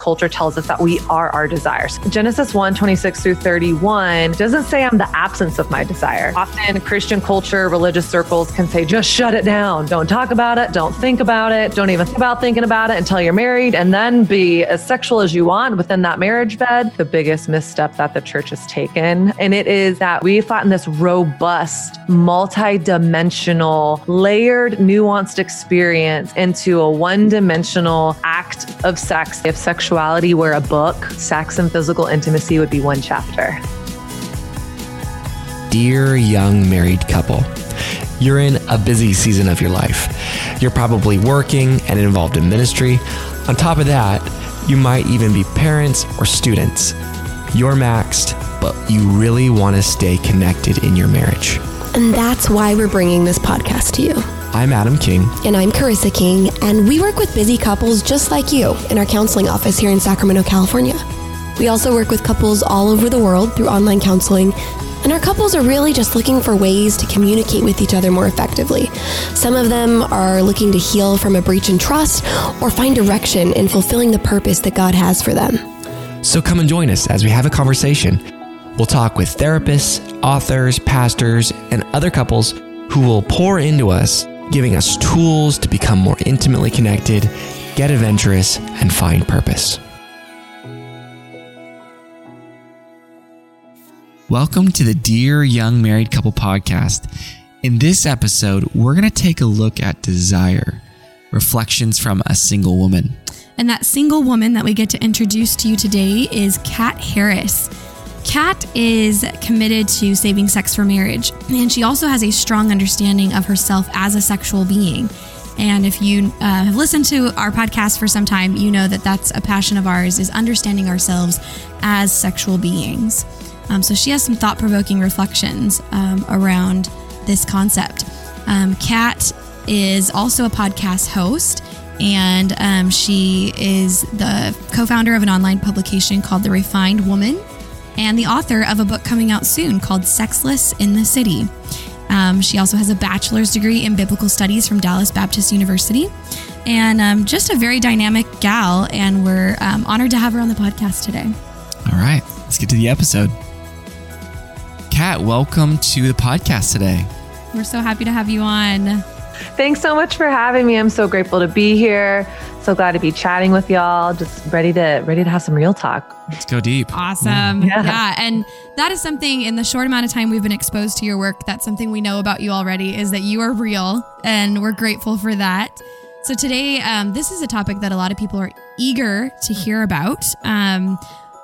Culture tells us that we are our desires. Genesis 1 26 through 31 doesn't say I'm the absence of my desire. Often, Christian culture, religious circles can say, just shut it down. Don't talk about it. Don't think about it. Don't even think about thinking about it until you're married and then be as sexual as you want within that marriage bed. The biggest misstep that the church has taken. And it is that we've gotten this robust, multi dimensional, layered, nuanced experience into a one dimensional act of sex. If sexuality were a book, sex and physical intimacy would be one chapter. Dear young married couple, you're in a busy season of your life. You're probably working and involved in ministry. On top of that, you might even be parents or students. You're maxed, but you really want to stay connected in your marriage. And that's why we're bringing this podcast to you. I'm Adam King. And I'm Carissa King, and we work with busy couples just like you in our counseling office here in Sacramento, California. We also work with couples all over the world through online counseling, and our couples are really just looking for ways to communicate with each other more effectively. Some of them are looking to heal from a breach in trust or find direction in fulfilling the purpose that God has for them. So come and join us as we have a conversation. We'll talk with therapists, authors, pastors, and other couples who will pour into us, giving us tools to become more intimately connected, get adventurous, and find purpose. Welcome to the Dear Young Married Couple podcast. In this episode, we're going to take a look at desire, reflections from a single woman. And that single woman that we get to introduce to you today is Kat Harris. Kat is committed to saving sex for marriage, and she also has a strong understanding of herself as a sexual being. And if you uh, have listened to our podcast for some time, you know that that's a passion of ours is understanding ourselves as sexual beings. Um, so she has some thought provoking reflections um, around this concept. Um, Kat is also a podcast host, and um, she is the co founder of an online publication called The Refined Woman and the author of a book coming out soon called Sexless in the City. Um, she also has a bachelor's degree in biblical studies from Dallas Baptist University and um, just a very dynamic gal. And we're honored to have her on the podcast today. All right, let's get to the episode. Kat, welcome to the podcast today. We're so happy to have you on. Thanks so much for having me. I'm so grateful to be here. So glad to be chatting with y'all. Just ready to ready to have some real talk. Let's go deep. Awesome. Yeah. yeah. And that is something in the short amount of time we've been exposed to your work, that's something we know about you already is that you are real and we're grateful for that. So today, um, this is a topic that a lot of people are eager to hear about. Um,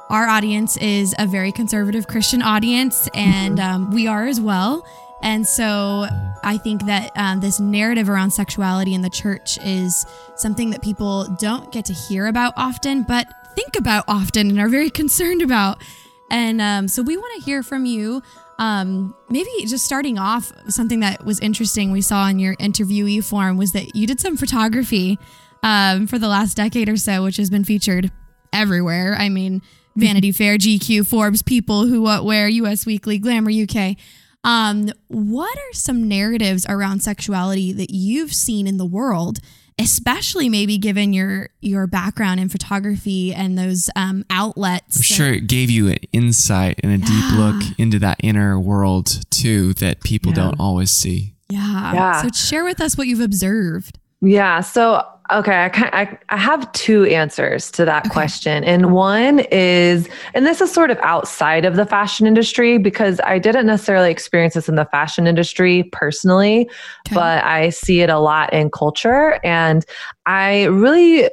our audience is a very conservative Christian audience, and mm-hmm. um, we are as well. And so I think that um, this narrative around sexuality in the church is something that people don't get to hear about often, but think about often and are very concerned about. And um, so we want to hear from you. Um, maybe just starting off, something that was interesting we saw in your interviewee form was that you did some photography um, for the last decade or so, which has been featured everywhere. I mean, Vanity Fair, GQ, Forbes, People, Who, What, Wear, US Weekly, Glamour UK. Um, what are some narratives around sexuality that you've seen in the world, especially maybe given your your background in photography and those um, outlets? I'm sure it gave you an insight and a yeah. deep look into that inner world too that people yeah. don't always see. Yeah. yeah. So share with us what you've observed. Yeah. So Okay, I, I, I have two answers to that okay. question. And one is, and this is sort of outside of the fashion industry because I didn't necessarily experience this in the fashion industry personally, okay. but I see it a lot in culture. And I really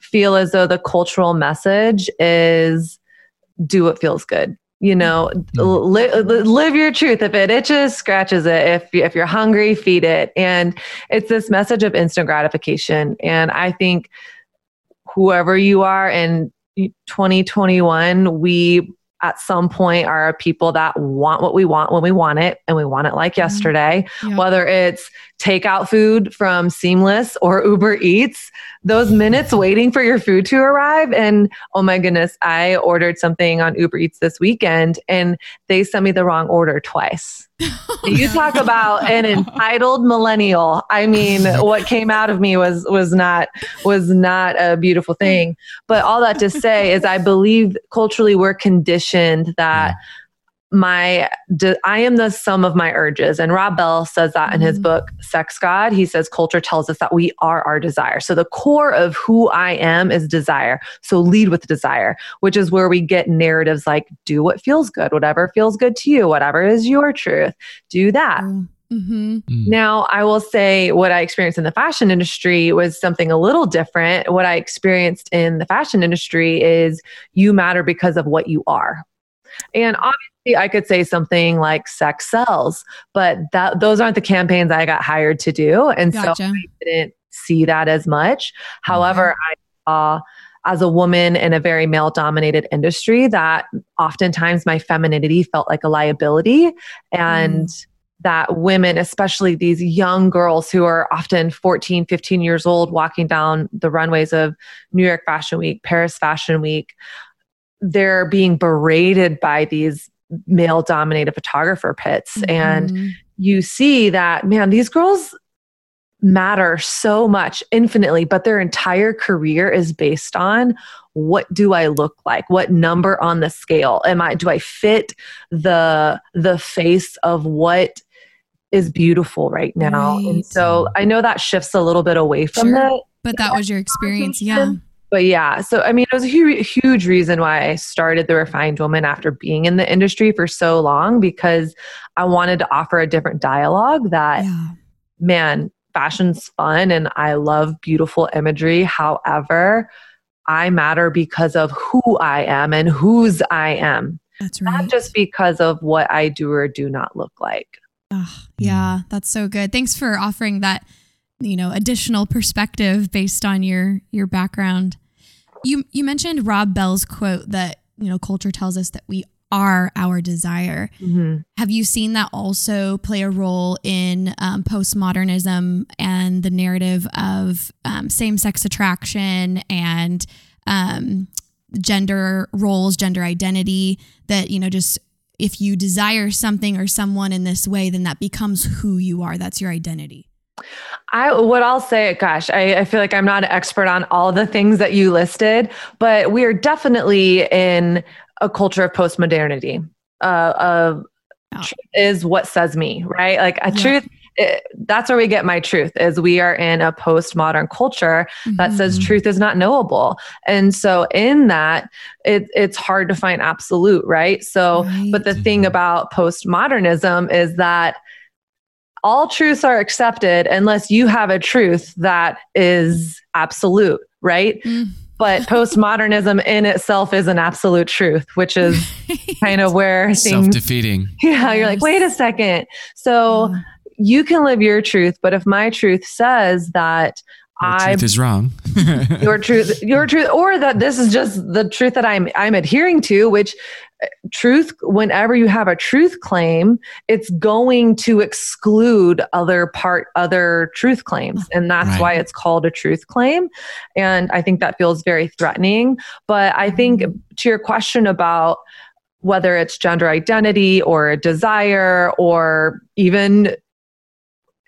feel as though the cultural message is do what feels good you know mm-hmm. li- live your truth if it itches scratches it if if you're hungry feed it and it's this message of instant gratification and i think whoever you are in 2021, we at some point are people that want what we want when we want it and we want it like mm-hmm. yesterday yep. whether it's takeout food from seamless or uber eats those minutes waiting for your food to arrive and oh my goodness i ordered something on uber eats this weekend and they sent me the wrong order twice you talk about an entitled millennial. I mean, what came out of me was was not was not a beautiful thing. But all that to say is I believe culturally we're conditioned that my I am the sum of my urges. And Rob Bell says that in his mm-hmm. book Sex God. He says culture tells us that we are our desire. So the core of who I am is desire. So lead with desire, which is where we get narratives like do what feels good, whatever feels good to you, whatever is your truth. Do that. Mm. Mm-hmm. Mm. Now, I will say what I experienced in the fashion industry was something a little different. What I experienced in the fashion industry is you matter because of what you are. And obviously, I could say something like sex sells, but that those aren't the campaigns I got hired to do. And gotcha. so I didn't see that as much. However, I saw as a woman in a very male dominated industry that oftentimes my femininity felt like a liability and mm. that women especially these young girls who are often 14 15 years old walking down the runways of new york fashion week paris fashion week they're being berated by these male dominated photographer pits mm-hmm. and you see that man these girls matter so much infinitely but their entire career is based on what do i look like what number on the scale am i do i fit the the face of what is beautiful right now right. and so i know that shifts a little bit away from sure. that but that was your experience yeah but yeah, so I mean, it was a huge, huge reason why I started the Refined Woman after being in the industry for so long because I wanted to offer a different dialogue that, yeah. man, fashion's fun and I love beautiful imagery. However, I matter because of who I am and whose I am. That's right. Not just because of what I do or do not look like. Oh, yeah, that's so good. Thanks for offering that you know additional perspective based on your your background you you mentioned rob bell's quote that you know culture tells us that we are our desire. Mm-hmm. have you seen that also play a role in um, postmodernism and the narrative of um, same-sex attraction and um, gender roles gender identity that you know just if you desire something or someone in this way then that becomes who you are. That's your identity I what I'll say, gosh, I, I, feel like I'm not an expert on all the things that you listed, but we are definitely in a culture of postmodernity. Uh, of oh. is what says me, right? Like a yeah. truth. It, that's where we get my truth is we are in a postmodern culture mm-hmm. that says truth is not knowable and so in that it, it's hard to find absolute right so right. but the thing about postmodernism is that all truths are accepted unless you have a truth that is absolute, right? Mm. But postmodernism in itself is an absolute truth, which is kind of where self defeating. Yeah, you're like, wait a second. So you can live your truth, but if my truth says that your I truth is wrong. your truth, your truth, or that this is just the truth that I'm I'm adhering to, which truth whenever you have a truth claim it's going to exclude other part other truth claims and that's right. why it's called a truth claim and i think that feels very threatening but i think mm-hmm. to your question about whether it's gender identity or desire or even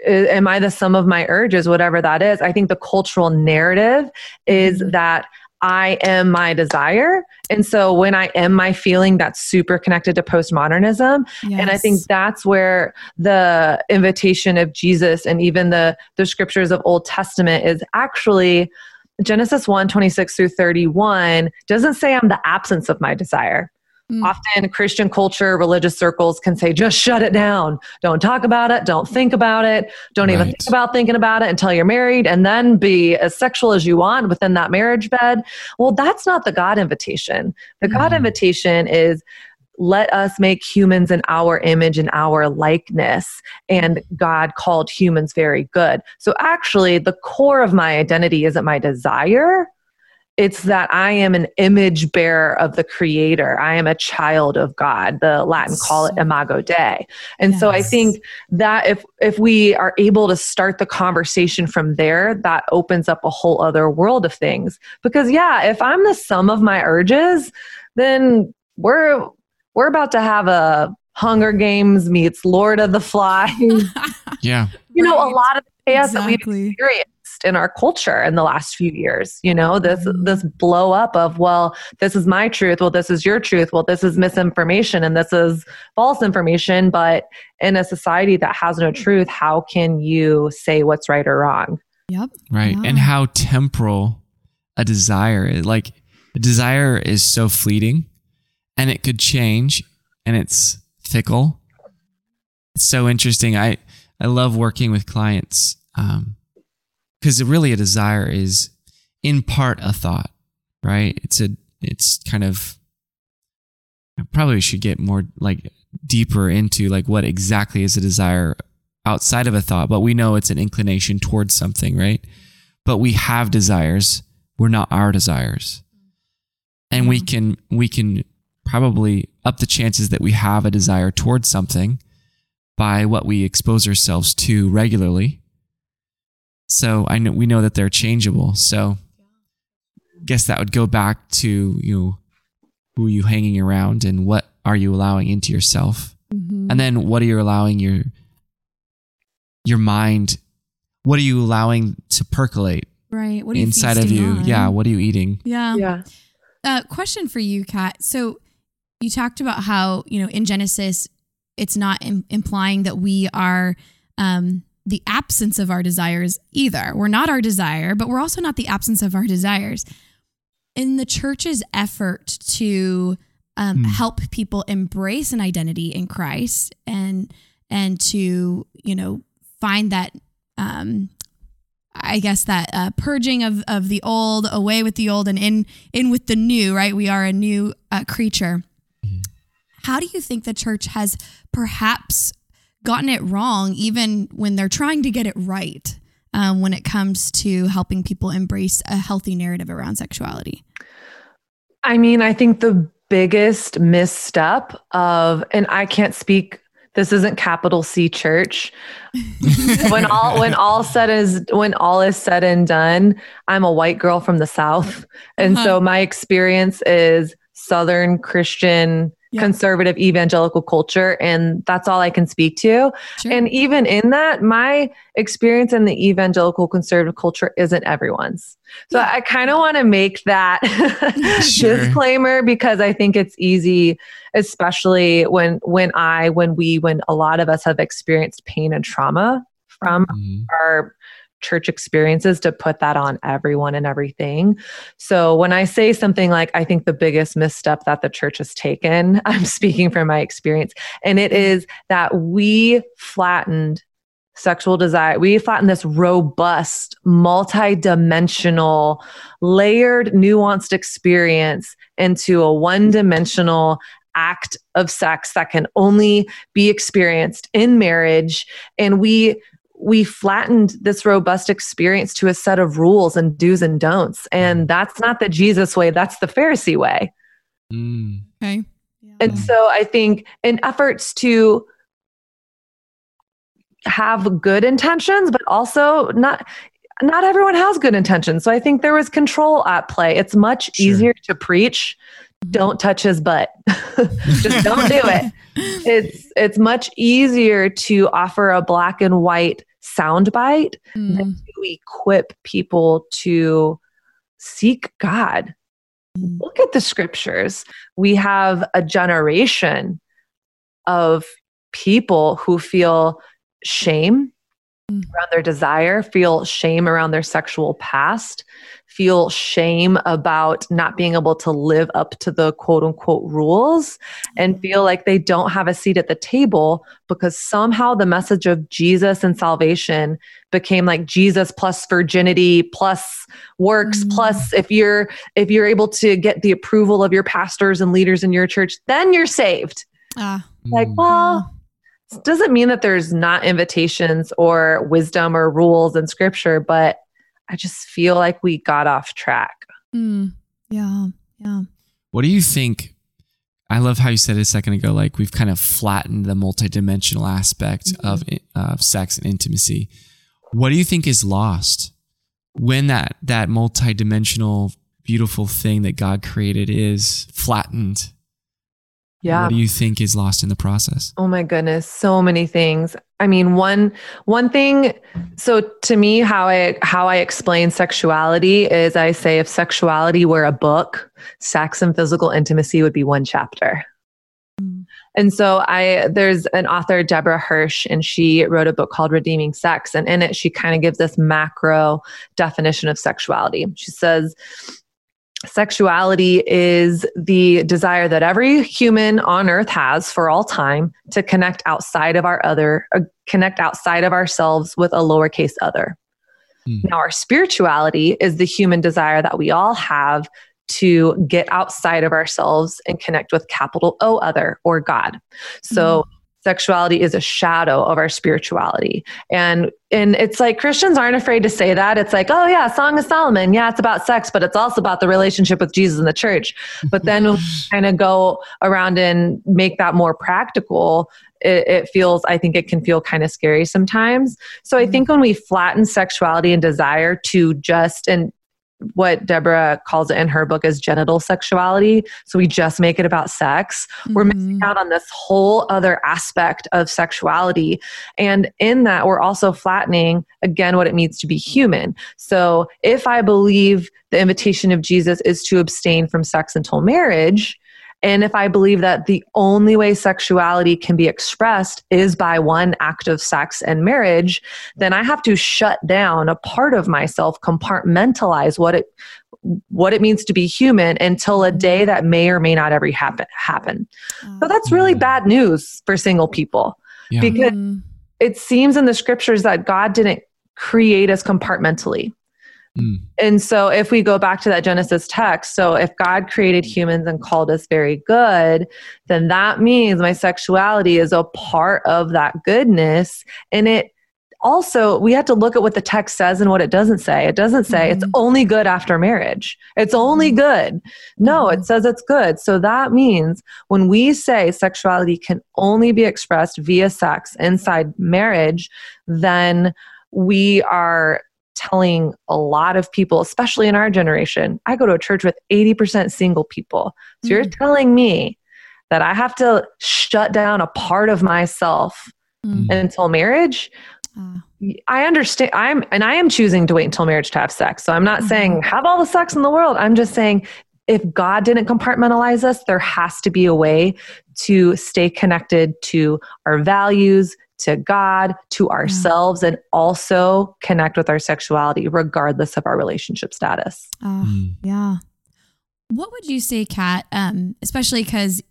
am i the sum of my urges whatever that is i think the cultural narrative is mm-hmm. that I am my desire. And so when I am my feeling, that's super connected to postmodernism. Yes. And I think that's where the invitation of Jesus and even the, the scriptures of Old Testament is actually Genesis 1 26 through 31 doesn't say I'm the absence of my desire. Mm. Often, Christian culture, religious circles can say, just shut it down. Don't talk about it. Don't think about it. Don't right. even think about thinking about it until you're married and then be as sexual as you want within that marriage bed. Well, that's not the God invitation. The mm. God invitation is, let us make humans in our image and our likeness. And God called humans very good. So, actually, the core of my identity isn't my desire, it's that I am an image bearer of the creator. I am a child of God. The Latin call it imago Dei. And yes. so I think that if if we are able to start the conversation from there, that opens up a whole other world of things. Because yeah, if I'm the sum of my urges, then we're we're about to have a Hunger Games meets Lord of the Flies. yeah. You know, right. a lot of the chaos exactly. that we've experienced in our culture in the last few years you know this mm-hmm. this blow up of well this is my truth well this is your truth well this is misinformation and this is false information but in a society that has no truth how can you say what's right or wrong? Yep. Right. Yeah. and how temporal a desire is. Like a desire is so fleeting and it could change and it's fickle. It's so interesting. I i love working with clients um, because really a desire is in part a thought, right? It's a it's kind of I probably should get more like deeper into like what exactly is a desire outside of a thought, but we know it's an inclination towards something, right? But we have desires, we're not our desires. And we mm-hmm. can we can probably up the chances that we have a desire towards something by what we expose ourselves to regularly so I know we know that they're changeable. So I guess that would go back to you know, who are you hanging around and what are you allowing into yourself? Mm-hmm. And then what are you allowing your your mind what are you allowing to percolate right what inside of you on? yeah what are you eating yeah yeah uh, question for you kat so you talked about how you know in genesis it's not Im- implying that we are um the absence of our desires either. We're not our desire, but we're also not the absence of our desires. In the church's effort to um, mm. help people embrace an identity in Christ and and to you know find that um, I guess that uh, purging of of the old, away with the old, and in in with the new. Right, we are a new uh, creature. Hmm. How do you think the church has perhaps gotten it wrong, even when they're trying to get it right um, when it comes to helping people embrace a healthy narrative around sexuality? I mean, I think the biggest misstep of, and I can't speak. This isn't capital C church. when all when all said is when all is said and done, I'm a white girl from the south, and uh-huh. so my experience is Southern Christian yeah. conservative evangelical culture and that's all I can speak to. Sure. And even in that, my experience in the evangelical conservative culture isn't everyone's. So yeah. I kind of want to make that sure. disclaimer because I think it's easy especially when when I when we when a lot of us have experienced pain and trauma from mm-hmm. our church experiences to put that on everyone and everything. So when I say something like, I think the biggest misstep that the church has taken, I'm speaking from my experience, and it is that we flattened sexual desire. We flattened this robust, multi dimensional, layered, nuanced experience into a one dimensional act of sex that can only be experienced in marriage. And we we flattened this robust experience to a set of rules and do's and don'ts. And mm. that's not the Jesus way, that's the Pharisee way. Mm. Okay. Yeah. And so I think in efforts to have good intentions, but also not not everyone has good intentions. So I think there was control at play. It's much sure. easier to preach don't touch his butt. Just don't do it. It's it's much easier to offer a black and white soundbite mm. than to equip people to seek God. Mm. Look at the scriptures. We have a generation of people who feel shame mm. around their desire, feel shame around their sexual past, feel shame about not being able to live up to the quote unquote rules and feel like they don't have a seat at the table because somehow the message of Jesus and salvation became like Jesus plus virginity plus works mm. plus if you're if you're able to get the approval of your pastors and leaders in your church then you're saved. Ah. Like, well, doesn't mean that there's not invitations or wisdom or rules in scripture, but I just feel like we got off track. Mm, yeah. Yeah. What do you think? I love how you said it a second ago. Like we've kind of flattened the multidimensional aspect Mm-hmm. of of sex and intimacy. What do you think is lost when that that multidimensional beautiful thing that God created is flattened? Yeah. What do you think is lost in the process? Oh my goodness, so many things. I mean, one one thing so to me how I how I explain sexuality is I say if sexuality were a book, sex and physical intimacy would be one chapter. Mm. And so I there's an author Deborah Hirsch and she wrote a book called Redeeming Sex and in it she kind of gives this macro definition of sexuality. She says Sexuality is the desire that every human on earth has for all time to connect outside of our other, uh, connect outside of ourselves with a lowercase other. Hmm. Now, our spirituality is the human desire that we all have to get outside of ourselves and connect with capital O other or God. So, sexuality is a shadow of our spirituality. And and it's like Christians aren't afraid to say that. It's like, oh yeah, Song of Solomon. Yeah, it's about sex, but it's also about the relationship with Jesus and the church. But then when we kind of go around and make that more practical, it, it feels, I think it can feel kind of scary sometimes. So I mm-hmm. think when we flatten sexuality and desire to just and what Deborah calls it in her book is genital sexuality. So we just make it about sex. We're missing Mhm. out on this whole other aspect of sexuality. And in that, we're also flattening again what it means to be human. So if I believe the invitation of Jesus is to abstain from sex until marriage, and if I believe that the only way sexuality can be expressed is by one act of sex and marriage, then I have to shut down a part of myself, compartmentalize what it what it means to be human until a day that may or may not ever happen happen. So that's really Mm. bad news for single people Yeah. because Mm. it seems in the scriptures that God didn't create us compartmentally. Mm. And so if we go back to that Genesis text, so if God created humans and called us very good, then that means my sexuality is a part of that goodness. And it also, we have to look at what the text says and what it doesn't say. It doesn't say it's Mhm. only good after marriage, it's only good. No, it Mhm. says it's good. So that means when we say sexuality can only be expressed via sex inside marriage, then we are telling a lot of people, especially in our generation. I go to a church with 80% single people. So you're Mm. telling me that I have to shut down a part of myself Mm. until marriage? Ah. I understand. I'm, and I am choosing to wait until marriage to have sex. So I'm not Mhm. saying have all the sex in the world. I'm just saying if God didn't compartmentalize us, there has to be a way to stay connected to our values, to God, to ourselves, and also connect with our sexuality, regardless of our relationship status. Ah. Mm. Yeah. What would you say, Kat? Um, especially because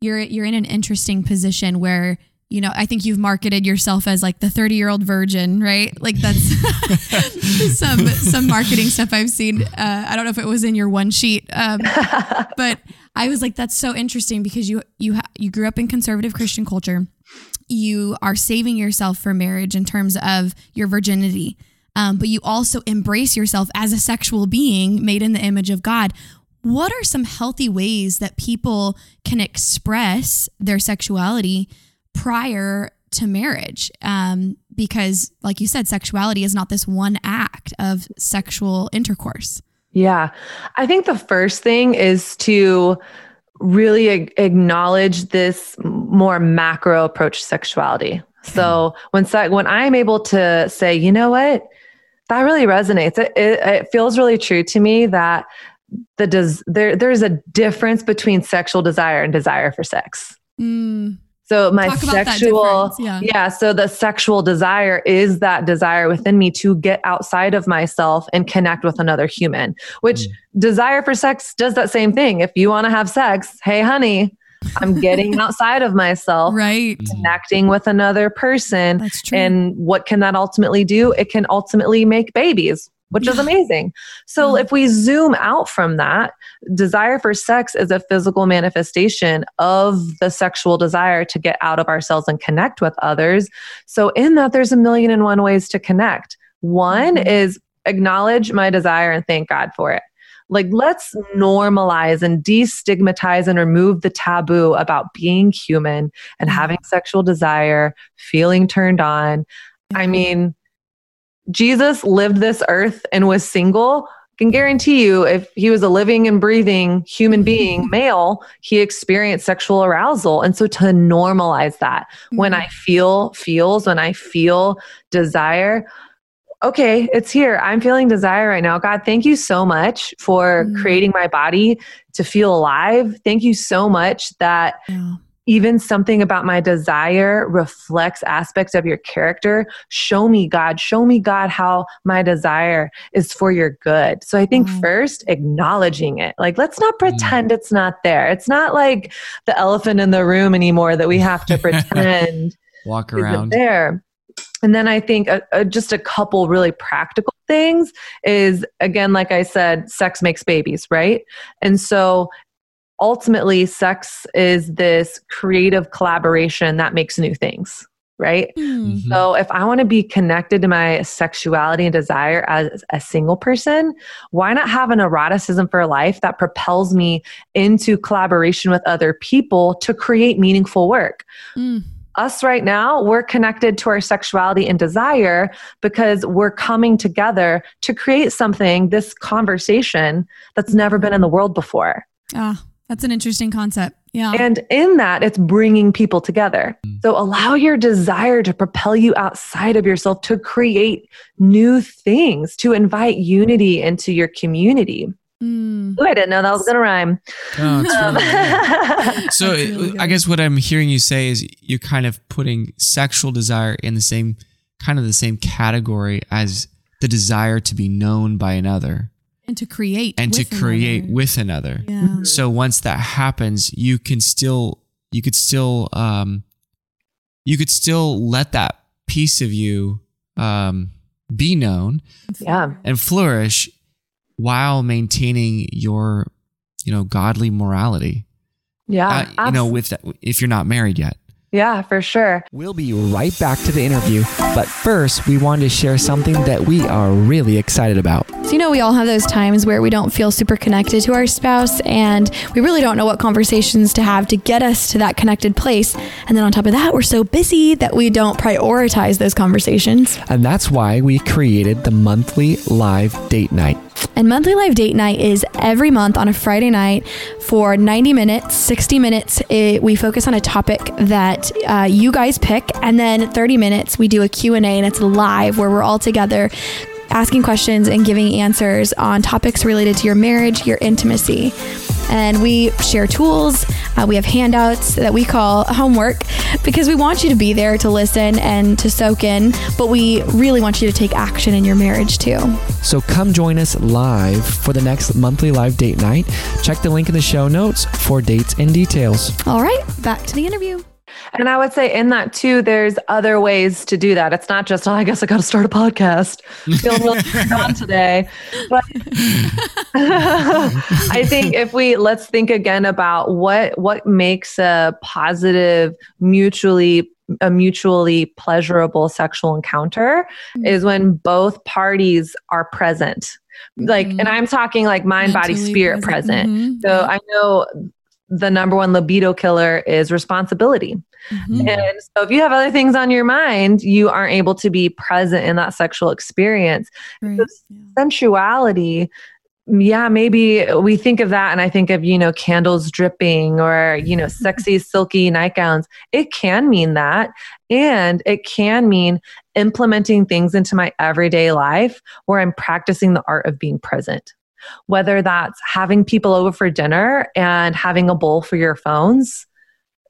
you're you're in an interesting position where you know I think you've marketed yourself as like the 30 year old virgin, right? Like that's some some marketing stuff I've seen. Uh, I don't know if it was in your one sheet, um, but I was like, that's so interesting because you you ha- you grew up in conservative Christian culture. You are saving yourself for marriage in terms of your virginity. Um, but you also embrace yourself as a sexual being made in the image of God. What are some healthy ways that people can express their sexuality prior to marriage? Um, because, like you said, sexuality is not this one act of sexual intercourse. Yeah. I think the first thing is to really ag- acknowledge this more macro approach to sexuality. So when se- when I'm able to say, you know what, that really resonates. It, it, it feels really true to me that the des- there there's a difference between sexual desire and desire for sex. Mm, So my Talk sexual, yeah. yeah. So the sexual desire is that desire within me to get outside of myself and connect with another human. Which Mm. desire for sex does that same thing. If you want to have sex, hey honey, I'm getting outside of myself, right. connecting with another person. That's true. And what can that ultimately do? It can ultimately make babies, which is amazing. So if we zoom out from that, desire for sex is a physical manifestation of the sexual desire to get out of ourselves and connect with others. So in that, there's a million and one ways to connect. One Mhm. is acknowledge my desire and thank God for it. Like, let's normalize and destigmatize and remove the taboo about being human and having sexual desire, feeling turned on. I mean, Jesus lived this earth and was single. Can guarantee you, if he was a living and breathing human being, male, he experienced sexual arousal. And so to normalize that, when I feel feels, when I feel desire, okay, it's here. I'm feeling desire right now. God, thank you so much for Mm. creating my body to feel alive. Thank you so much that Yeah. Even something about my desire reflects aspects of your character. Show me, God. Show me, God, how my desire is for your good. So I think Wow. first, acknowledging it. Like, let's not pretend it's not there. It's not like the elephant in the room anymore that we have to pretend Walk isn't around. there. And then I think uh uh just a couple really practical things is again, like I said, sex makes babies, right? And so ultimately, sex is this creative collaboration that makes new things, right? Hmm. Mhm. So if I want to be connected to my sexuality and desire as a single person, why not have an eroticism for life that propels me into collaboration with other people to create meaningful work? Mm. us right now, we're connected to our sexuality and desire because we're coming together to create something, this conversation that's never been in the world before. Ah, that's an interesting concept. Yeah. And in that, it's bringing people together. Mm. So allow your desire to propel you outside of yourself to create new things, to invite unity into your community. Mm. Ooh, I didn't know that was going to rhyme. Oh, it's Um, really. So really I guess what I'm hearing you say is you're kind of putting sexual desire in the same kind of the same category as the desire to be known by another and to create and to create another. with another. Yeah. So once that happens, you can still you could still um you could still let that piece of you um be known yeah. and flourish while maintaining your you know godly morality. Yeah. Uh, you know with that, if you're not married yet. Yeah, for sure. We'll be right back to the interview, but first, we wanted to share something that we are really excited about. So, you know, we all have those times where we don't feel super connected to our spouse and we really don't know what conversations to have to get us to that connected place. And then on top of that, we're so busy that we don't prioritize those conversations. And that's why we created the monthly live date night. And monthly live date night is every month on a Friday night for 90 minutes, 60 minutes. It, we focus on a topic that uh, you guys pick, and then 30 minutes we do a Q&A and it's live where we're all together asking questions and giving answers on topics related to your marriage, your intimacy. And we share tools. Uh, we have handouts that we call homework because we want you to be there to listen and to soak in, but we really want you to take action in your marriage too. So come join us live for the next monthly live date night. Check the link in the show notes for dates and details. All right, back to the interview. And I would say in that too, there's other ways to do that. It's not just, oh, I guess I got to start a podcast. Feeling really on today. But I think if we let's think again about what what makes a positive, mutually a mutually pleasurable sexual encounter is when both parties are present. Like, Mhm. and I'm talking like mind, body, spirit present. Mhm. So I know the number one libido killer is responsibility. Mhm. And so if you have other things on your mind, you aren't able to be present in that sexual experience. Right. So sensuality, yeah, maybe we think of that and I think of, you know, candles dripping or, you know, sexy, silky nightgowns. It can mean that. And it can mean implementing things into my everyday life where I'm practicing the art of being present. Whether that's having people over for dinner and having a bowl for your phones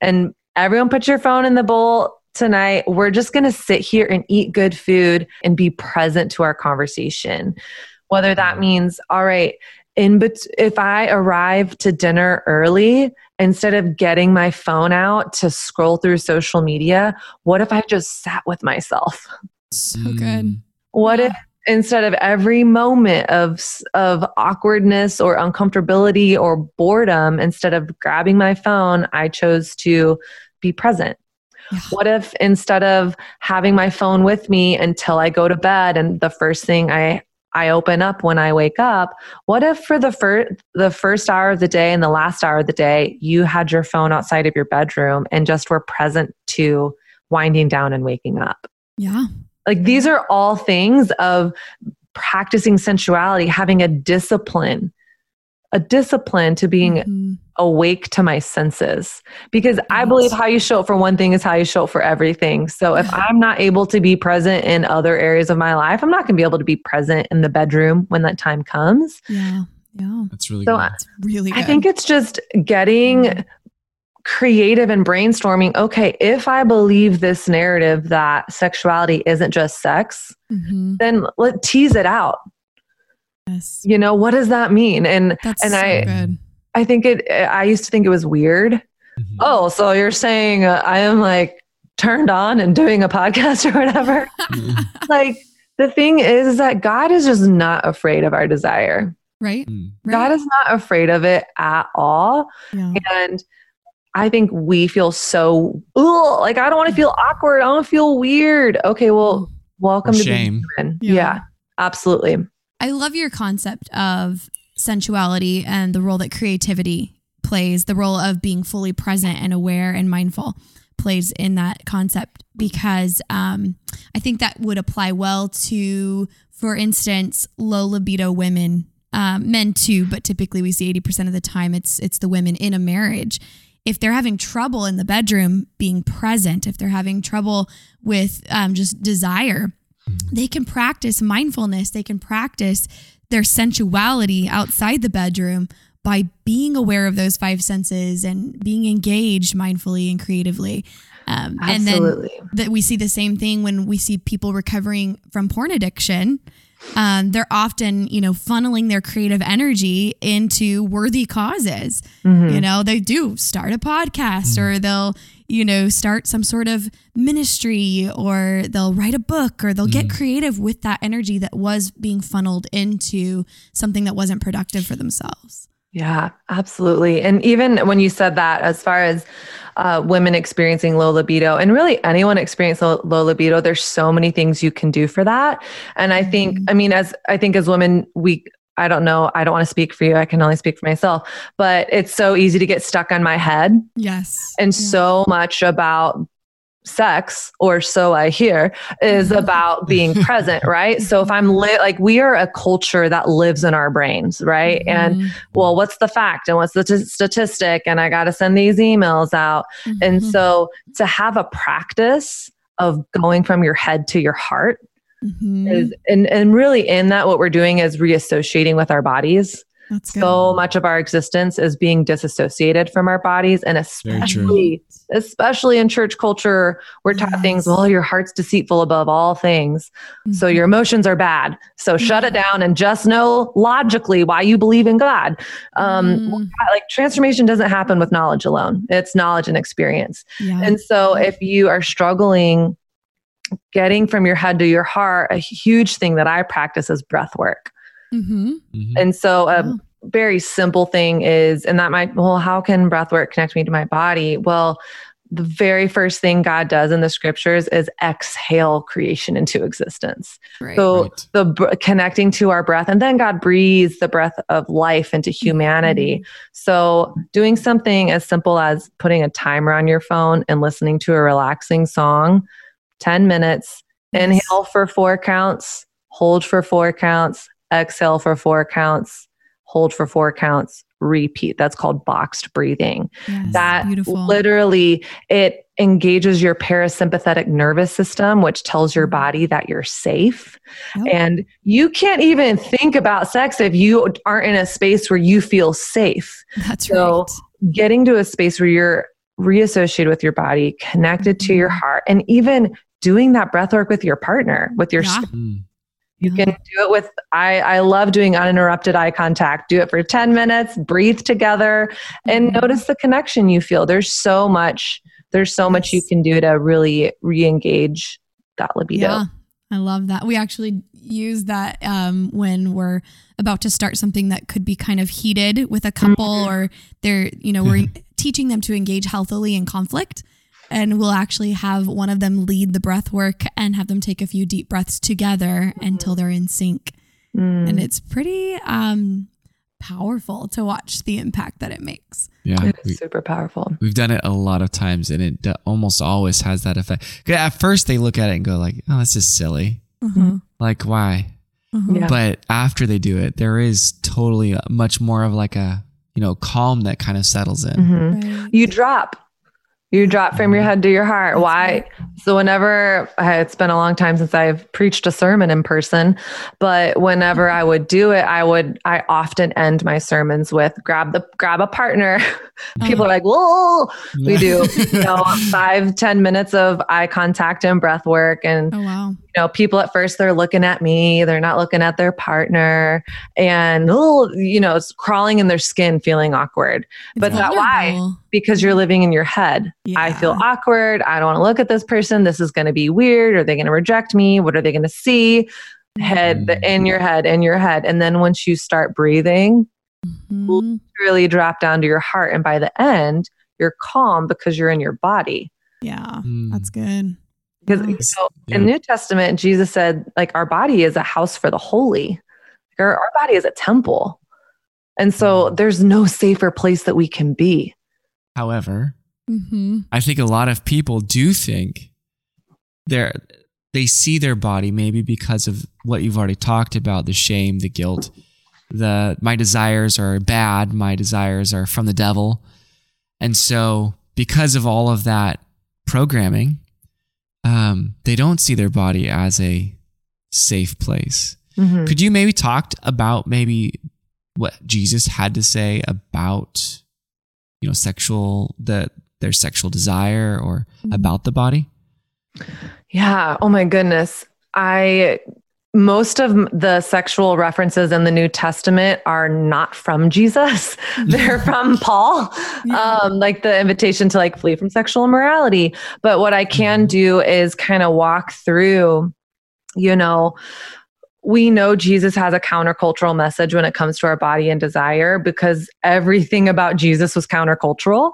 and everyone put your phone in the bowl tonight. We're just going to sit here and eat good food and be present to our conversation. Whether that means, all right, in bet- if I arrive to dinner early, instead of getting my phone out to scroll through social media, what if I just sat with myself? So good. Mm. What Yeah. if instead of every moment of of awkwardness or uncomfortability or boredom, instead of grabbing my phone, I chose to be present? What if instead of having my phone with me until I go to bed and the first thing I I open up when I wake up. What if for the first the first hour of the day and the last hour of the day, you had your phone outside of your bedroom and just were present to winding down and waking up? Yeah. Like these are all things of practicing sensuality, having a discipline, a discipline to being Mhm. awake to my senses. Because I believe how you show up for one thing is how you show up for everything. So if I'm not able to be present in other areas of my life, I'm not going to be able to be present in the bedroom when that time comes. Yeah. Yeah. That's really So good. I- It's really good. I think it's just getting creative and brainstorming. Okay, if I believe this narrative that sexuality isn't just sex, Mhm. then let tease it out. Yes. You know, what does that mean? And That's and so I good. I think it I used to think it was weird. Mhm. Oh, so you're saying uh, I am like turned on and doing a podcast or whatever? like the thing is that God is just not afraid of our desire. Right? Mm. right? God is not afraid of it at all. Yeah. And I think we feel so Ugh, like I don't want to feel awkward. I don't feel weird. Okay, well, welcome to shame. being human. Yeah. Yeah. absolutely. I love your concept of sensuality and the role that creativity plays, the role of being fully present and aware and mindful plays in that concept because um, I think that would apply well to, for instance, low libido women, um, men too, but typically we see 80% of the time it's it's the women in a marriage. If they're having trouble in the bedroom being present, if they're having trouble with um, just desire, they can practice mindfulness. They can practice their sensuality outside the bedroom by being aware of those five senses and being engaged mindfully and creatively. Um, and then Absolutely. that we see the same thing when we see people recovering from porn addiction. Um, they're often, you know, funneling their creative energy into worthy causes. Mhm. You know, they do start a podcast or they'll, you know, start some sort of ministry or they'll write a book or they'll get creative with that energy that was being funneled into something that wasn't productive for themselves. Yeah, absolutely. And even when you said that, as far as uh, women experiencing low libido, and really anyone experiencing low, low libido, there's so many things you can do for that. And I think, I mean, as I think as women, we, I don't know, I don't want to speak for you. I can only speak for myself, but it's so easy to get stuck on my head Yes. and Yeah. so much about sex or so i hear is about being present right so if i'm li- like we are a culture that lives in our brains right and Mhm. well what's the fact and what's the t- statistic and i got to send these emails out and Mhm. so to have a practice of going from your head to your heart Mhm. is and, and really in that what we're doing is reassociating with our bodies That's good. so much of our existence is being disassociated from our bodies and especially especially in church culture we're taught things well your heart's deceitful above all things so Mhm. your emotions are bad so shut it down and just know logically why you believe in god um Mm. like transformation doesn't happen with knowledge alone it's knowledge and experience yeah. and so if you are struggling getting from your head to your heart a huge thing that i practice is breath work Mhm. Mhm. and so a Yeah. very simple thing is, and that might, well, how can breath work connect me to my body? Well, the very first thing God does in the scriptures is exhale creation into existence. Right. So Right. the br- connecting to our breath, and then God breathes the breath of life into humanity. So doing something as simple as putting a timer on your phone and listening to a relaxing song, 10 minutes, Yes. inhale for four counts, hold for four counts, exhale for four counts, hold for four counts, repeat. That's called boxed breathing. Yes. That beautiful. literally it engages your parasympathetic nervous system, which tells your body that you're safe. Yep. And you can't even think about sex if you aren't in a space where you feel safe. That's so- right. Getting to a space where you're reassociated with your body, connected to your Mhm. heart, and even doing that breath work with your partner, with your Yeah. Mm. You can do it with I I love doing uninterrupted eye contact. Do it for 10 minutes, breathe together and Mhm. notice the connection you feel. There's so much there's so much you can do to really re-engage that libido. Yeah, I love that. We actually use that um, when we're about to start something that could be kind of heated with a couple, Mhm. or they're, you know, we're teaching them to engage healthily in conflict. And we'll actually have one of them lead the breath work and have them take a few deep breaths together until they're in sync. Mm. and it's pretty um powerful to watch the impact that it makes. Yeah. It we- super powerful. We've done it a lot of times, and it d- almost always has that effect. At first, they look at it and go like, "Oh, that's just silly. Uh-huh. Like, why?" Uh-huh. Yeah. But after they do it, there is totally much more of like a you know calm that kind of settles in. Mhm. Right. You drop. You drop from your head to your heart. Why? So whenever uh, it's been a long time since I've preached a sermon in person, but whenever I would do it, I would I often end my sermons with grab the grab a partner. People are like, mm. whoa. We do you know five ten minutes of eye contact and breath work, and Oh wow. You know people at first they're looking at me, they're not looking at their partner, and oh, you know, it's crawling in their skin, feeling awkward It's But that why? because you're living in your head. I feel awkward. I don't want to look at this person. This is going to be weird. Are they going to reject me? What are they going to see? Head Mhm. in your head, in your head. And then once you start breathing, Mhm. really drop down to your heart. And by the end, you're calm because you're in your body. Yeah. Mm. That's good. Because Wow. you know, Yeah. in New Testament, Jesus said, like, our body is a house for the holy. Our, our body is a temple. And so Mhm. there's no safer place that we can be. However, Mm-hmm. I think a lot of people do think they're they see their body maybe because of what you've already talked about the shame the guilt the my desires are bad my desires are from the devil and so because of all of that programming um, they don't see their body as a safe place Mhm. could you maybe talk about maybe what jesus had to say about you know sexual the their sexual desire or Mm-hmm. about the body Yeah. Oh my goodness. I most of the sexual references in the New Testament are not from Jesus. They're from Paul. Yeah. Um, like the invitation to like flee from sexual immorality. But what I can do is kind of walk through, you know, we know Jesus has a countercultural message when it comes to our body and desire because everything about Jesus was countercultural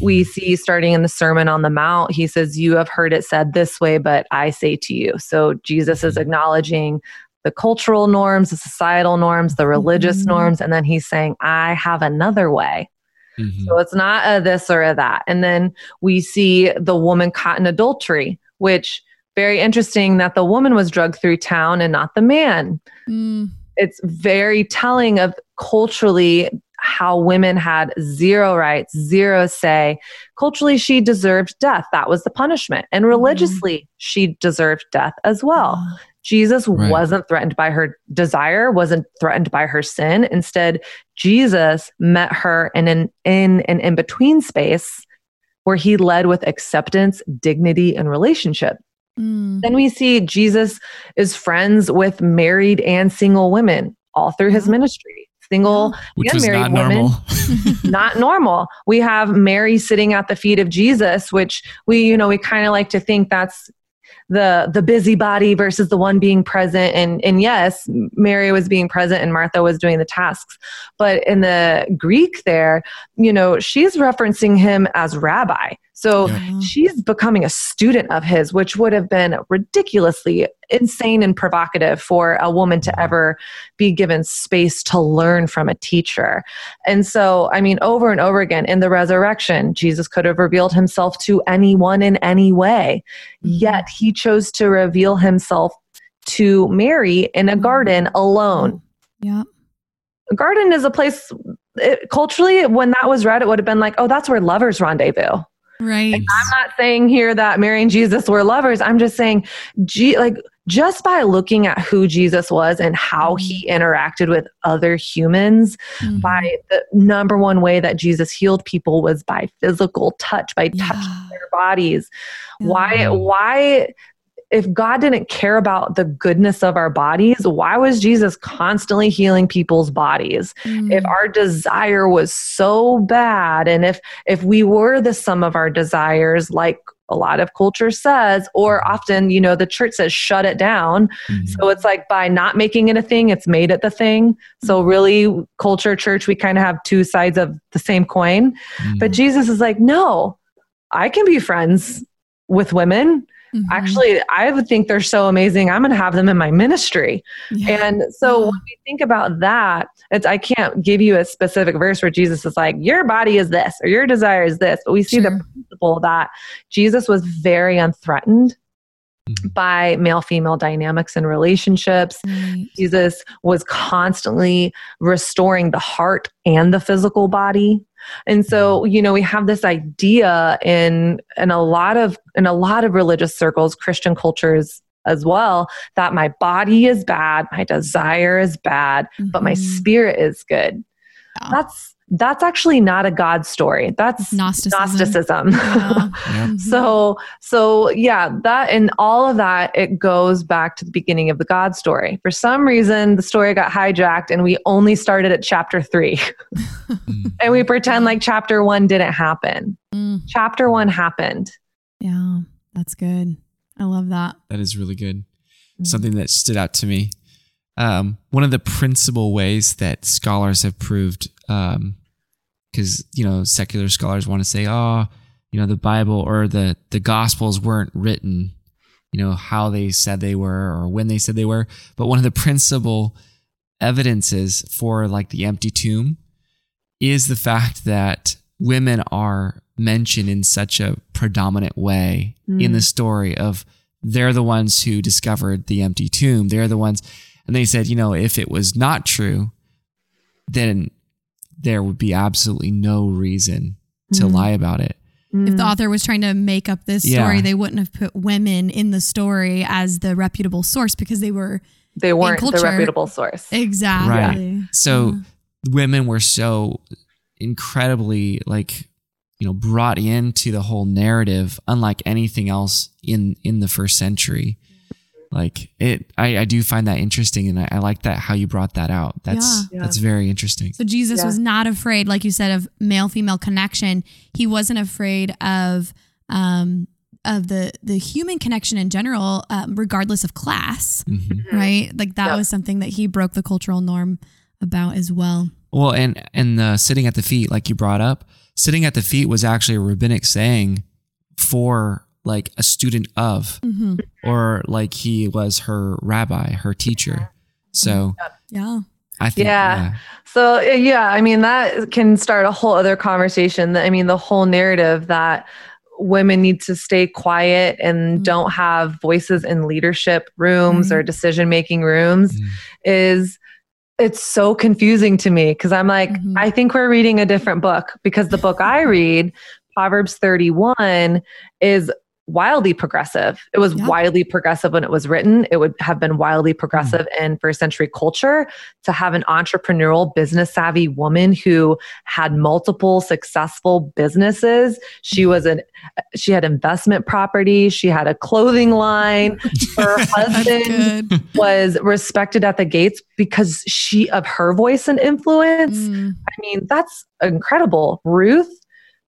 we see starting in the Sermon on the Mount, he says, You have heard it said this way, but I say to you. So Jesus is acknowledging the cultural norms, the societal norms, the religious Mhm. norms, and then he's saying, I have another way. Mhm. So it's not a this or a that. And then we see the woman caught in adultery, which very interesting that the woman was drugged through town and not the man Mm. it's very telling of culturally how women had zero rights, zero say. Culturally, she deserved death. That was the punishment. And religiously, she deserved death as well. Wow. Jesus Right. wasn't threatened by her desire, wasn't threatened by her sin. Instead, Jesus met her in an in an in between space where he led with acceptance, dignity, and relationship. Mm. Then we see Jesus is friends with married and single women all through his ministry. Single, which and married not women. normal not normal. We have Mary sitting at the feet of Jesus, which we, you know, we kind of like to think that's the the busybody versus the one being present and and yes mary was being present and martha was doing the tasks but in the greek there you know she's referencing him as rabbi so Yeah. she's becoming a student of his which would have been ridiculously insane and provocative for a woman to ever be given space to learn from a teacher. And so i mean over and over again in the resurrection jesus could have revealed himself to anyone in any way. Mm-hmm. Yet he chose to reveal himself to mary in a mm-hmm. garden alone. Yeah. a garden is a place it, culturally when that was read it would have been like oh that's where lovers rendezvous Right. I'm not saying here that Mary and Jesus were lovers. I'm just saying, G- like, just by looking at who Jesus was and how he interacted with other humans, Mhm. by the number one way that Jesus healed people was by physical touch, by Yeah. touching their bodies. Why? Why? If God didn't care about the goodness of our bodies, why was Jesus constantly healing people's bodies? Mm. if our desire was so bad and if if we were the sum of our desires like a lot of culture says or often you know the church says shut it down Mhm. so it's like by not making it a thing it's made it the thing so really culture church we kind of have two sides of the same coin Mhm. but jesus is like no i can be friends with women Mhm. Actually, I would think they're so amazing. I'm going to have them in my ministry. Yeah. And so Yeah. when we think about that, it's I can't give you a specific verse where Jesus is like, your body is this or your desire is this. But we see the Sure. principle that Jesus was very unthreatened Mhm. by male female dynamics and relationships. Right. Jesus was constantly restoring the heart and the physical body. And so, you know, we have this idea in in a lot of in a lot of religious circles, Christian cultures as well, that my body is bad, my desire is bad, but my Mhm. spirit is good. Yeah. That's that's actually not a God story. That's Gnosticism. Gnosticism. Yeah. Yeah. Mhm. So, so yeah, that and all of that, it goes back to the beginning of the God story. For some reason, the story got hijacked and we only started at chapter three Mm. and we pretend like chapter one didn't happen. Mm. Chapter one happened. Yeah, that's good. I love that. That is really good. Something that stood out to me. Um, one of the principal ways that scholars have proved, Um, because you know, secular scholars want to say, "Oh, you know, the Bible or the the Gospels weren't written, you know, how they said they were or when they said they were." But one of the principal evidences for like the empty tomb is the fact that women are mentioned in such a predominant way in the mm. story of they're the ones who discovered the empty tomb. They're the ones, and they said, you know, if it was not true, then there would be absolutely no reason to Mm. lie about it. If the author was trying to make up this Yeah. story, they wouldn't have put women in the story as the reputable source because they were They weren't the culture- reputable source. exactly So women were so incredibly like you know brought into the whole narrative unlike anything else in in the first century like it i i do find that interesting and i, I like that how you brought that out that's Yeah. that's very interesting So Jesus Yeah. was not afraid, like you said, of male female connection. He wasn't afraid of um of the the human connection in general, um, regardless of class, Mhm. right? Like that Yeah. was something that he broke the cultural norm about as well. well and and the sitting at the feet like you brought up sitting at the feet was actually a rabbinic saying for like a student of hmm or like he was her rabbi her teacher so Yeah. i think Yeah. yeah. So yeah, I mean that can start a whole other conversation. I mean the whole narrative that women need to stay quiet and Mhm. don't have voices in leadership rooms or decision making rooms Mm. is it's so confusing to me because I'm like Mhm. I think we're reading a different book because the book I read Proverbs 31 is wildly progressive. It was Yeah. wildly progressive when it was written. It would have been wildly progressive in first century culture to have an entrepreneurial, business savvy woman who had multiple successful businesses. She was an she had investment property, she had a clothing line. Her husband was respected at the gates because she of her voice and influence. Mm, I mean, that's incredible. Ruth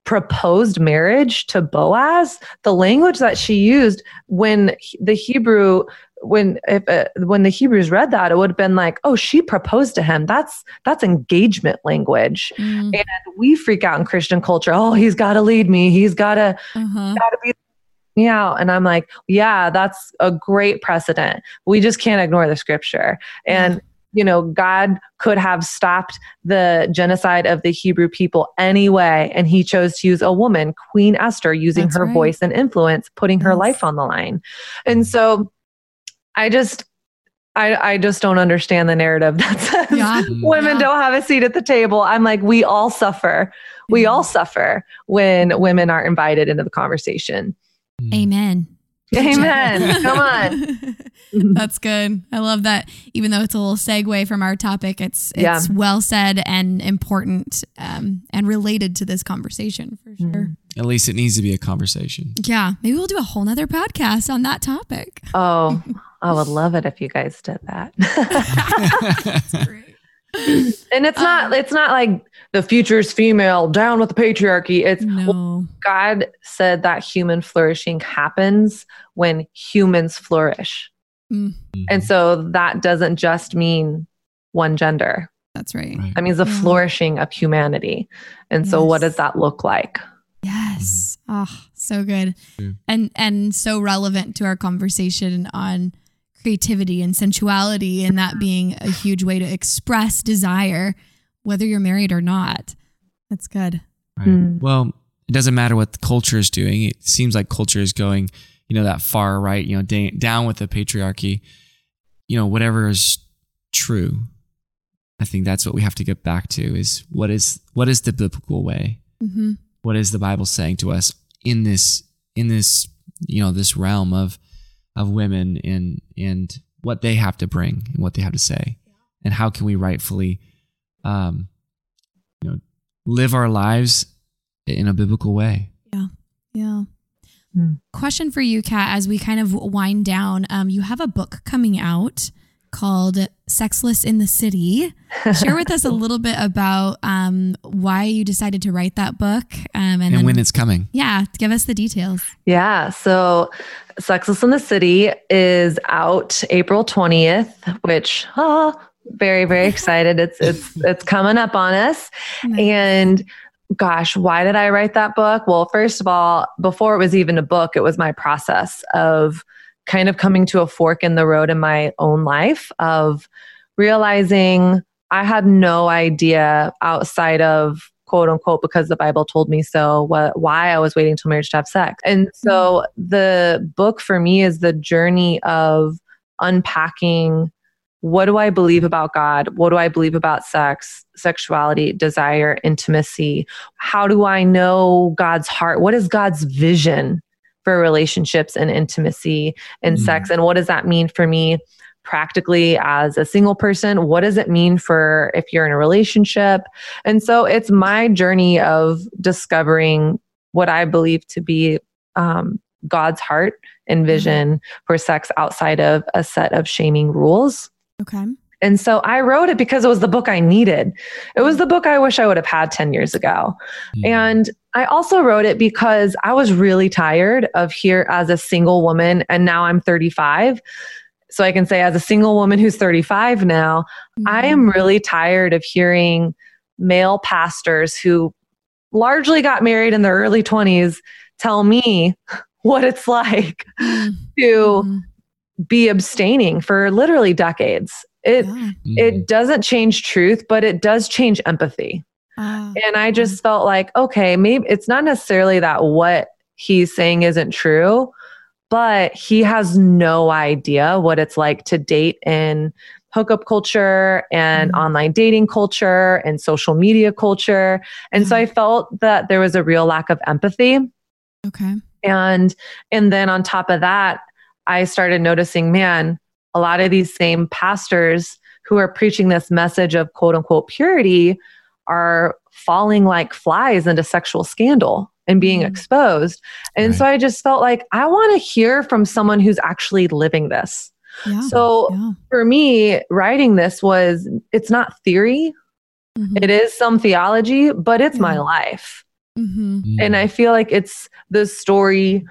proposed marriage to Boaz. The language that she used when the Hebrew when if uh, when the Hebrews read that, it would have been like, "Oh, she proposed to him." That's that's engagement language. mm, And we freak out in Christian culture. Oh, he's got to lead me. He's got to uh-huh. got to be me out. And I'm like, yeah, that's a great precedent. We just can't ignore the scripture. And, you know, God could have stopped the genocide of the Hebrew people anyway. And he chose to use a woman, Queen Esther, using That's her right. voice and influence, putting her Yes. life on the line. And so I just, I, I just don't understand the narrative that says Yeah. Mm-hmm. women Yeah. don't have a seat at the table. I'm like, we all suffer. We Yeah. all suffer when women aren't invited into the conversation. Mm-hmm. Amen. Amen. Come on. That's good. I love that. Even though it's a little segue from our topic, it's it's Yeah. well said and important um, and related to this conversation for Mm-hmm. sure. At least it needs to be a conversation. Yeah, maybe we'll do a whole nother podcast on that topic. Oh, I would love it if you guys did that. That's great. and it's not um, it's not like the future's female down with the patriarchy. It's No. God said that human flourishing happens when humans flourish. Mm, And so that doesn't just mean one gender. that's right. Right. That means the Yeah. flourishing of humanity. And so what does that look like? Yes. Oh, so good. Yeah. And and so relevant to our conversation on creativity and sensuality and that being a huge way to express desire whether you're married or not. That's good. Right. Mm. Well, it doesn't matter what the culture is doing. It seems like culture is going, you know, that far right, you know, da- down with the patriarchy. You know, whatever is true. I think that's what we have to get back to is what is what is the biblical way? Mhm. What is the Bible saying to us in this in this, you know, this realm of of women and and what they have to bring and what they have to say. And how can we rightfully um you know live our lives in a biblical way. Yeah. Hmm. Question for you, Kat, as we kind of wind down. Um, you have a book coming out called Sexless in the City. Share with us a little bit about um, why you decided to write that book. Um, and And, then, when it's coming. yeah, give us the details. Yeah. So Sexless in the City is out April 20th, which oh, very, very excited. It's it's it's coming up on us. And gosh, why did I write that book? Well, first of all, before it was even a book, it was my process of kind of coming to a fork in the road in my own life of realizing I had no idea outside of quote unquote because the Bible told me so what why I was waiting till marriage to have sex. And so the book for me is the journey of unpacking what do I believe about God? What do I believe about sex, sexuality, desire, intimacy? How do I know God's heart? What is God's vision for relationships and intimacy and Mm. sex? And what does that mean for me practically as a single person? What does it mean for if you're in a relationship? And so it's my journey of discovering what I believe to be um, God's heart and vision for sex outside of a set of shaming rules. Okay. And so I wrote it because it was the book I needed. It was the book I wish I would have had 10 years ago. Mm. And I also wrote it because I was really tired of here as a single woman, and now I'm 35. So I can say, as a single woman who's 35 now, I am really tired of hearing male pastors who largely got married in their early 20s tell me what it's like Mhm. to Mhm. be abstaining for literally decades. It Yeah. It doesn't change truth, but it does change empathy. Ah. And I just felt like, okay, maybe it's not necessarily that what he's saying isn't true, but he has no idea what it's like to date in hookup culture and Mhm. online dating culture and social media culture. And so I felt that there was a real lack of empathy okay. and and then on top of that i started noticing man a lot of these same pastors who are preaching this message of quote unquote purity are falling like flies into sexual scandal and being Mm. exposed and so i just felt like i want to hear from someone who's actually living this Yeah. so yeah. for me writing this was it's not theory Mhm. it is some theology but it's my Yeah. life Mhm. Mm. and I feel like it's the story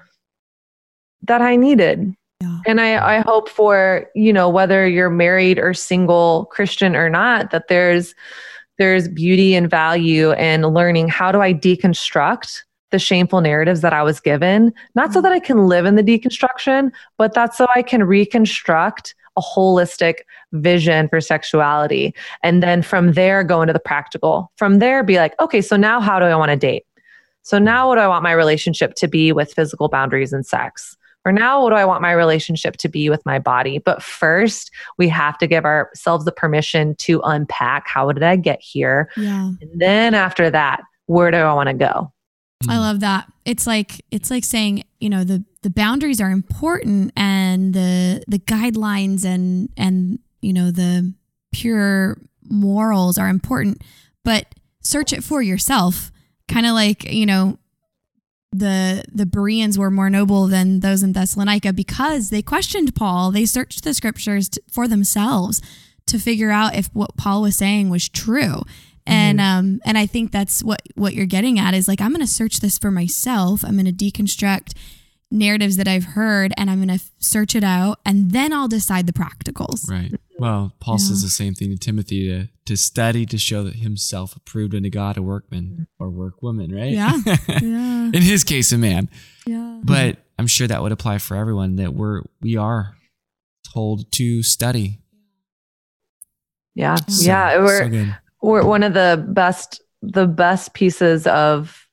that I needed. Yeah. And I, I hope for, you know, whether you're married or single, Christian or not, that there's there's beauty and value in learning how do I deconstruct the shameful narratives that I was given, not so mm. that I can live in the deconstruction, but that's so I can reconstruct a holistic vision for sexuality. And then from there, go into the practical. From there, be like, okay, so now how do I want to date? So now what do I want my relationship to be with physical boundaries and sex? Or now what do I want my relationship to be with my body? But first, we have to give ourselves the permission to unpack how did I get here? Yeah. And then after that, where do I want to go? Mm. I love that. It's like it's like saying, you know, the the boundaries are important and the the guidelines and and you know the pure morals are important, but search it for yourself. Kind of like, you know, the the Bereans were more noble than those in Thessalonica because they questioned Paul. They searched the scriptures t- for themselves to figure out if what Paul was saying was true. And mm-hmm. um and I think that's what what you're getting at is like I'm going to search this for myself. I'm going to deconstruct narratives that I've heard and I'm going to search it out and then I'll decide the practicals. Right. Mm-hmm. Well, Paul says the same thing to Timothy to to study to show that himself approved unto God, a workman mm-hmm. or workwoman, right? Yeah. Yeah. In his case, a man. Yeah. But I'm sure that would apply for everyone that we're we are told to study. Yeah. So- yeah. We're, so good. one of the best the best pieces of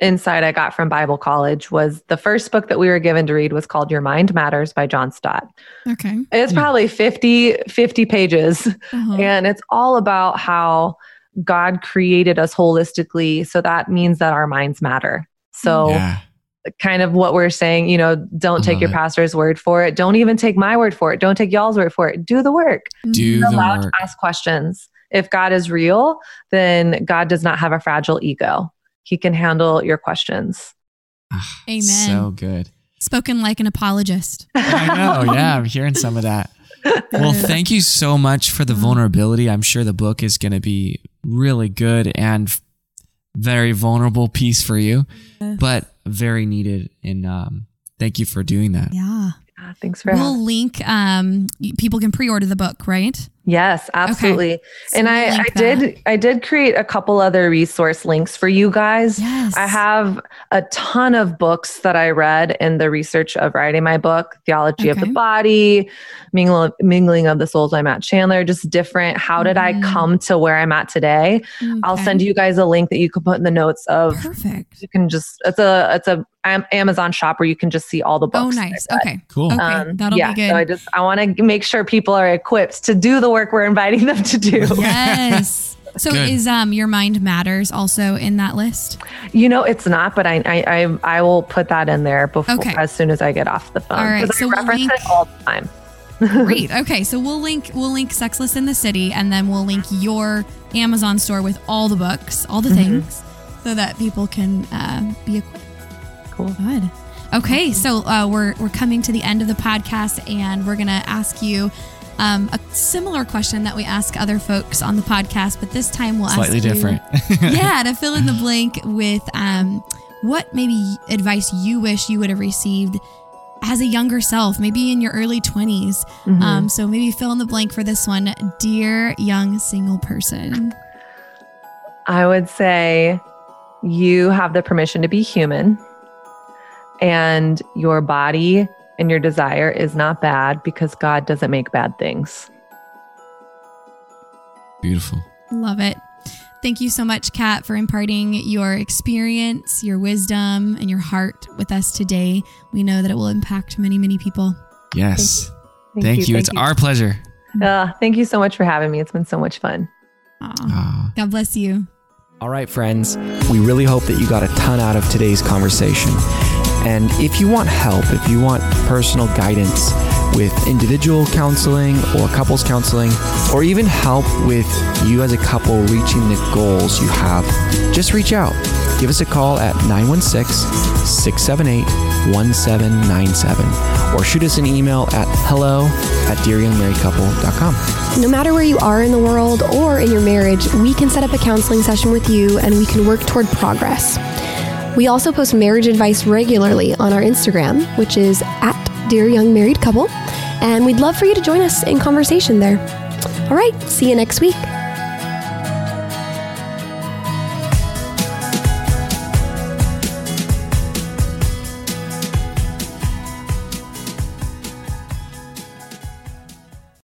insight I got from Bible college was the first book that we were given to read was called Your Mind Matters by John Stott. Okay. It's Hmm. probably 50 50 pages Uh-huh. and it's all about how God created us holistically so that means that our minds matter. So yeah. kind of what we're saying, you know, don't take your it. pastor's word for it. Don't even take my word for it. Don't take y'all's word for it. Do the work. Do You're the allowed work. to ask questions. If God is real, then God does not have a fragile ego. He can handle your questions. Ah, Amen. So good. Spoken like an apologist. I know. Yeah, I'm hearing some of that. Well, thank you so much for the vulnerability. I'm sure the book is going to be really good and very vulnerable piece for you, but very needed. And um, thank you for doing that. Yeah. Ah, Thanks for We'll having link. Um, people can pre-order the book, right? Yes, absolutely. So and we'll I, I did that. I did create a couple other resource links for you guys. Yes. I have a ton of books that I read in the research of writing my book, Theology of the Body, Mingle, Mingling of the Souls by Matt Chandler, just different. How did I Mhm. come to where I'm at today? I'll send you guys a link that you can put in the notes of Perfect. you can just it's a it's a Amazon shop where you can just see all the books. Oh, nice. that I read. Okay. Cool. Okay. Um, That'll yeah, be good. So I just I want to make sure people are equipped to do the work we're inviting them to do. yes. So Good. is um your mind matters also in that list? You know, it's not, but I I I, I will put that in there before Okay. as soon as I get off the phone. All right, 'Cause so I we'll reference link- it all the time. Great. Okay, so we'll link we'll link Sexless in the City, and then we'll link your Amazon store with all the books, all the Mm-hmm. things, so that people can uh, be equipped. Cool. Good. Okay, so uh, we're we're coming to the end of the podcast, and we're gonna ask you um, a similar question that we ask other folks on the podcast, but this time we'll Slightly ask you, Slightly different. yeah, to fill in the blank with um, what maybe advice you wish you would have received as a younger self, maybe in your early 20s. Mm-hmm. Um, so maybe fill in the blank for this one. Dear young single person. I would say you have the permission to be human and your body and your desire is not bad because God doesn't make bad things. Beautiful. Love it. Thank you so much, Kat, for imparting your experience, your wisdom, and your heart with us today. We know that it will impact many, many people. Yes. Thank, you. It's our pleasure. Uh, thank you so much for having me. It's been so much fun. Aw. Ah. God bless you. All right, friends, we really hope that you got a ton out of today's conversation. And if you want help, if you want personal guidance with individual counseling or couples counseling, or even help with you as a couple reaching the goals you have, just reach out. Give us a call at 916 678 1797 or shoot us an email at hello at dearyoungmarriedcouple.com. No matter where you are in the world or in your marriage, we can set up a counseling session with you and we can work toward progress. We also post marriage advice regularly on our Instagram, which is at Dear Young Married Couple, and we'd love for you to join us in conversation there. All right, see you next week.